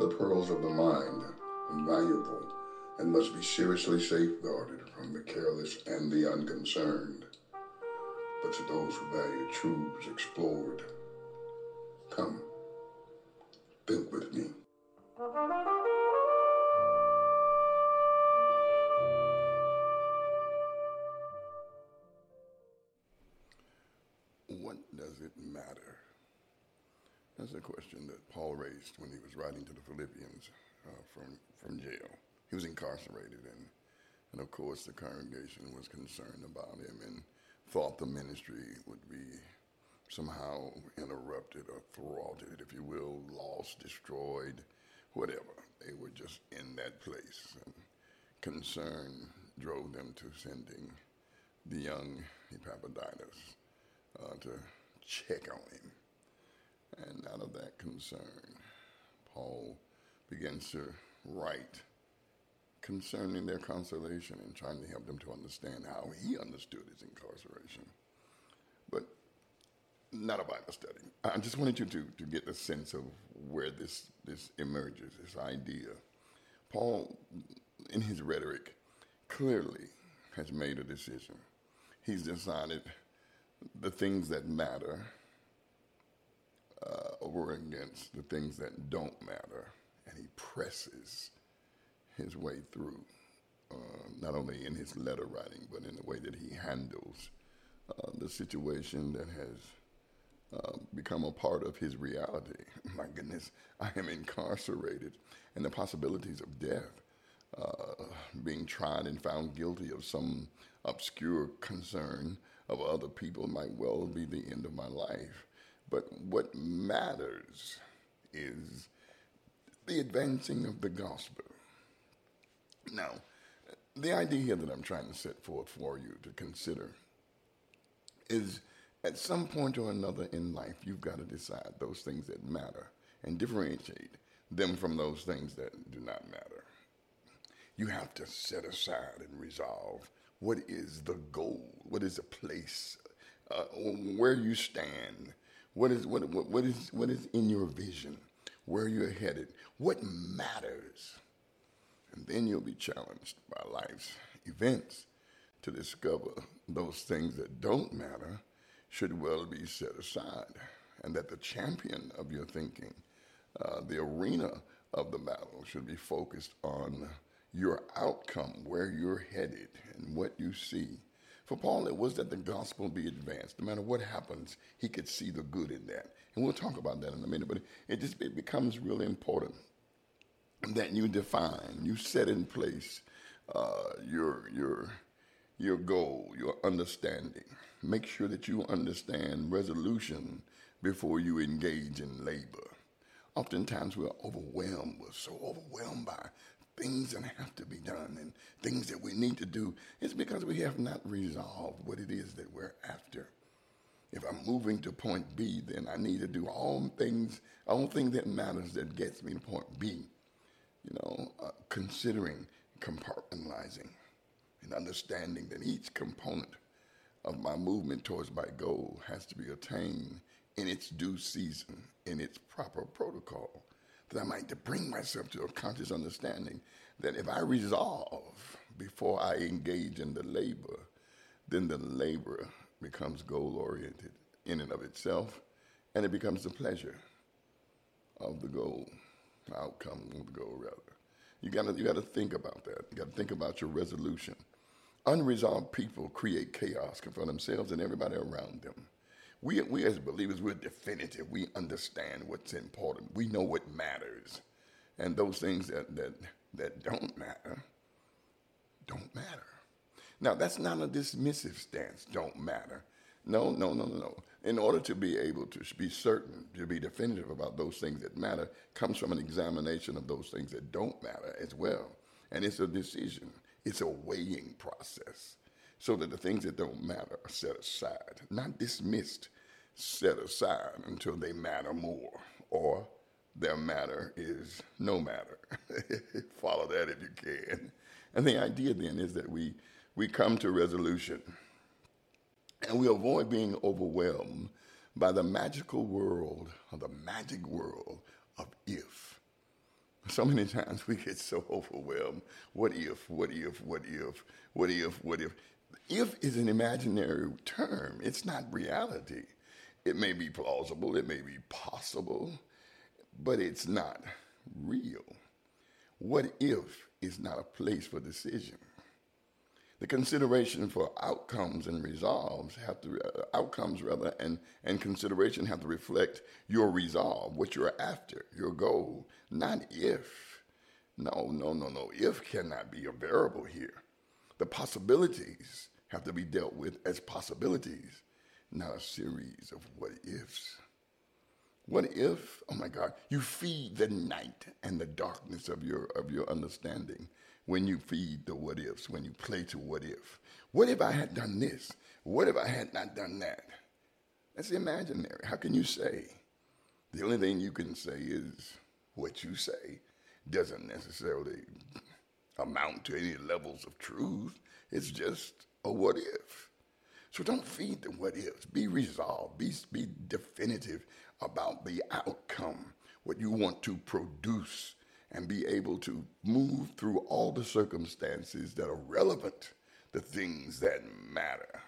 The pearls of the mind, invaluable, and must be seriously safeguarded from the careless and the unconcerned. But to those who value truths explored, come, think with me. What does it matter? That's a question that Paul raised when he was writing to the Philippians uh, from, from jail. He was incarcerated, and, and of course, the congregation was concerned about him and thought the ministry would be somehow interrupted or thwarted, if you will, lost, destroyed, whatever. They were just in that place. And concern drove them to sending the young Epaphroditus uh, to check on him. And out of that concern, Paul begins to write concerning their consolation and trying to help them to understand how he understood his incarceration. But not a Bible study. I just wanted you to, to get a sense of where this, this emerges, this idea. Paul, in his rhetoric, clearly has made a decision. He's decided the things that matter uh, over against the things that don't matter, and he presses his way through, uh, not only in his letter writing, but in the way that he handles uh, the situation that has uh, become a part of his reality. My goodness, I am incarcerated, and the possibilities of death, uh, being tried and found guilty of some obscure concern of other people might well be the end of my life. But what matters is the advancing of the gospel. Now, the idea here that I'm trying to set forth for you to consider is at some point or another in life, you've got to decide those things that matter and differentiate them from those things that do not matter. You have to set aside and resolve what is the goal, what is the place, uh, where you stand, what is what, what, what is what is in your vision, where you're headed, what matters, and then you'll be challenged by life's events to discover those things that don't matter should well be set aside, and that the champion of your thinking, uh, the arena of the battle, should be focused on your outcome, where you're headed, and what you see. For Paul, it was that the gospel be advanced. No matter what happens, he could see the good in that. And we'll talk about that in a minute, but it just it becomes really important that you define, you set in place uh, your, your, your goal, your understanding. Make sure that you understand resolution before you engage in labor. Oftentimes we're overwhelmed, we're so overwhelmed by things that have to be done and things that we need to do, it's because we have not resolved what it is that we're after. If I'm moving to point B, then I need to do all things, all thing that matters that gets me to point B. You know, uh, considering compartmentalizing and understanding that each component of my movement towards my goal has to be attained in its due season, in its proper protocol that I might bring myself to a conscious understanding that if I resolve before I engage in the labor, then the labor becomes goal oriented in and of itself, and it becomes the pleasure of the goal, outcome of the goal, rather. You gotta, you gotta think about that. You gotta think about your resolution. Unresolved people create chaos for themselves and everybody around them. We, we as believers, we're definitive. We understand what's important. We know what matters. And those things that, that, that don't matter, don't matter. Now, that's not a dismissive stance, don't matter. No, no, no, no, no. In order to be able to be certain, to be definitive about those things that matter, comes from an examination of those things that don't matter as well. And it's a decision, it's a weighing process so that the things that don't matter are set aside, not dismissed, set aside until they matter more, or their matter is no matter. Follow that if you can. And the idea then is that we, we come to resolution and we avoid being overwhelmed by the magical world or the magic world of if. So many times we get so overwhelmed. What if, what if, what if, what if, what if? If is an imaginary term, it's not reality. It may be plausible, it may be possible, but it's not real. What if is not a place for decision. The consideration for outcomes and resolves have to uh, outcomes rather and and consideration have to reflect your resolve, what you're after, your goal, not if. No, no, no, no. If cannot be a variable here. The possibilities have to be dealt with as possibilities, not a series of what ifs. What if, oh my God, you feed the night and the darkness of your of your understanding when you feed the what ifs, when you play to what if. What if I had done this? What if I had not done that? That's imaginary. How can you say? The only thing you can say is what you say doesn't necessarily amount to any levels of truth. It's just a what if. So don't feed the what ifs. Be resolved. Be, be definitive about the outcome, what you want to produce and be able to move through all the circumstances that are relevant to things that matter.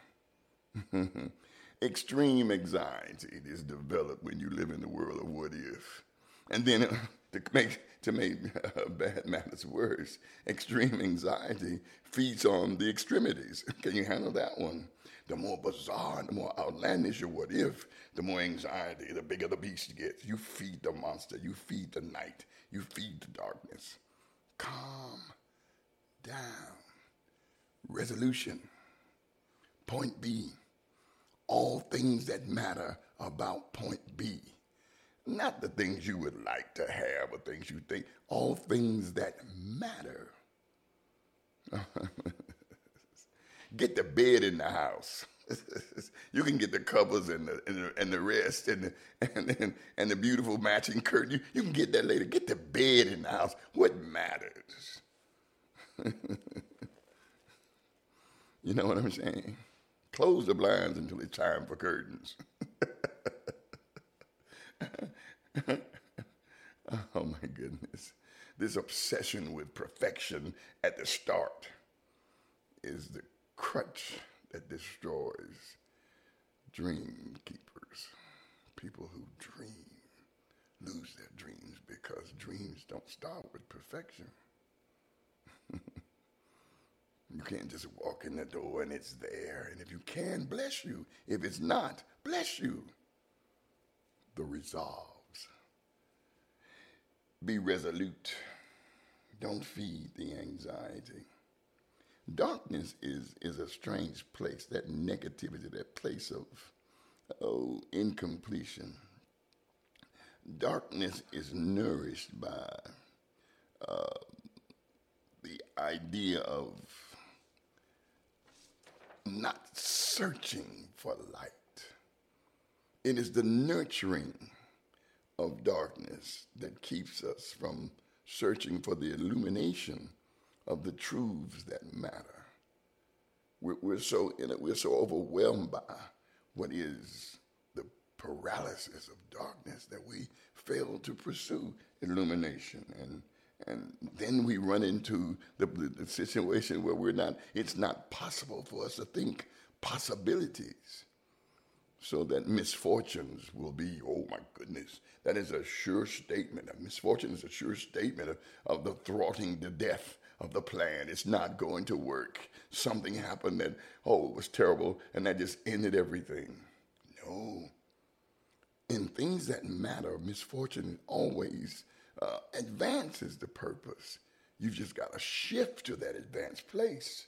Extreme anxiety is developed when you live in the world of what if. And then to make to make uh, bad matters worse, extreme anxiety feeds on the extremities. Can you handle that one? The more bizarre, the more outlandish your what if, the more anxiety, the bigger the beast gets. You feed the monster, you feed the night, you feed the darkness. Calm down. Resolution. Point B. All things that matter about point B. Not the things you would like to have or things you think, all things that matter. get the bed in the house. you can get the covers and the and the, and the rest and the, and, and and the beautiful matching curtain. You, you can get that later. Get the bed in the house. What matters? you know what I'm saying? Close the blinds until it's time for curtains. oh my goodness. This obsession with perfection at the start is the crutch that destroys dream keepers. People who dream lose their dreams because dreams don't start with perfection. you can't just walk in the door and it's there. And if you can, bless you. If it's not, bless you. The resolves. Be resolute. Don't feed the anxiety. Darkness is, is a strange place, that negativity, that place of oh, incompletion. Darkness is nourished by uh, the idea of not searching for light. It is the nurturing of darkness that keeps us from searching for the illumination of the truths that matter. We're, we're so in it, we're so overwhelmed by what is the paralysis of darkness that we fail to pursue illumination and and then we run into the, the, the, situation where we're not it's not possible for us to think possibilities so that misfortunes will be oh my goodness that is a sure statement a misfortune is a sure statement of, of the thwarting the death of the plan. It's not going to work. Something happened that, oh, it was terrible, and that just ended everything. No. In things that matter, misfortune always uh, advances the purpose. You've just got to shift to that advanced place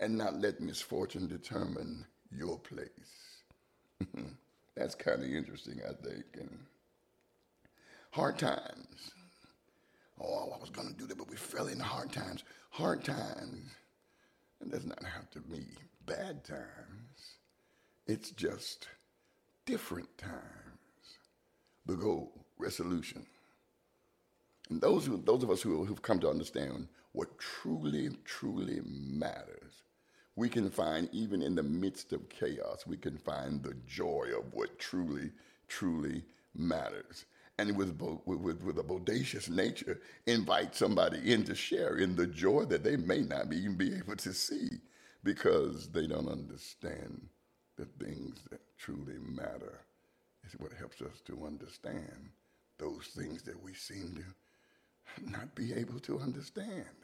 and not let misfortune determine your place. That's kind of interesting, I think. And hard times oh, I was going to do that, but we fell into hard times. Hard times, it does not have to be bad times. It's just different times. The goal, resolution. And those, who, those of us who, who've come to understand what truly, truly matters, we can find, even in the midst of chaos, we can find the joy of what truly, truly matters. and with, with, with a bodacious nature, invite somebody in to share in the joy that they may not even be able to see because they don't understand the things that truly matter. It's what helps us to understand those things that we seem to not be able to understand.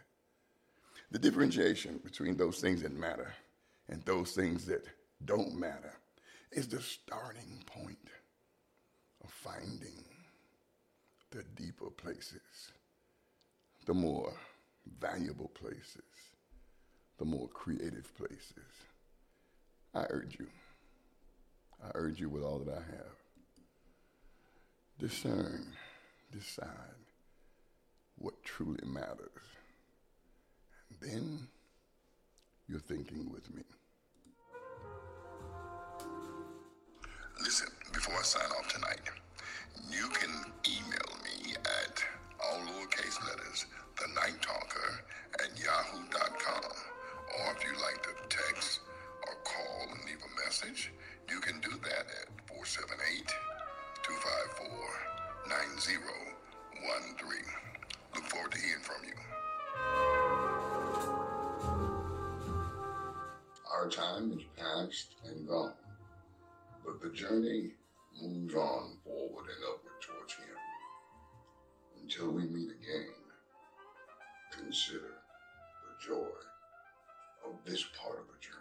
The differentiation between those things that matter and those things that don't matter is the starting point of finding the deeper places, the more valuable places, the more creative places. I urge you, I urge you with all that I have, discern, decide what truly matters. Then you're thinking with me. Listen, before I sign off tonight, you can Our time is past and gone, but the journey moves on forward and upward towards Him. Until we meet again, consider the joy of this part of the journey.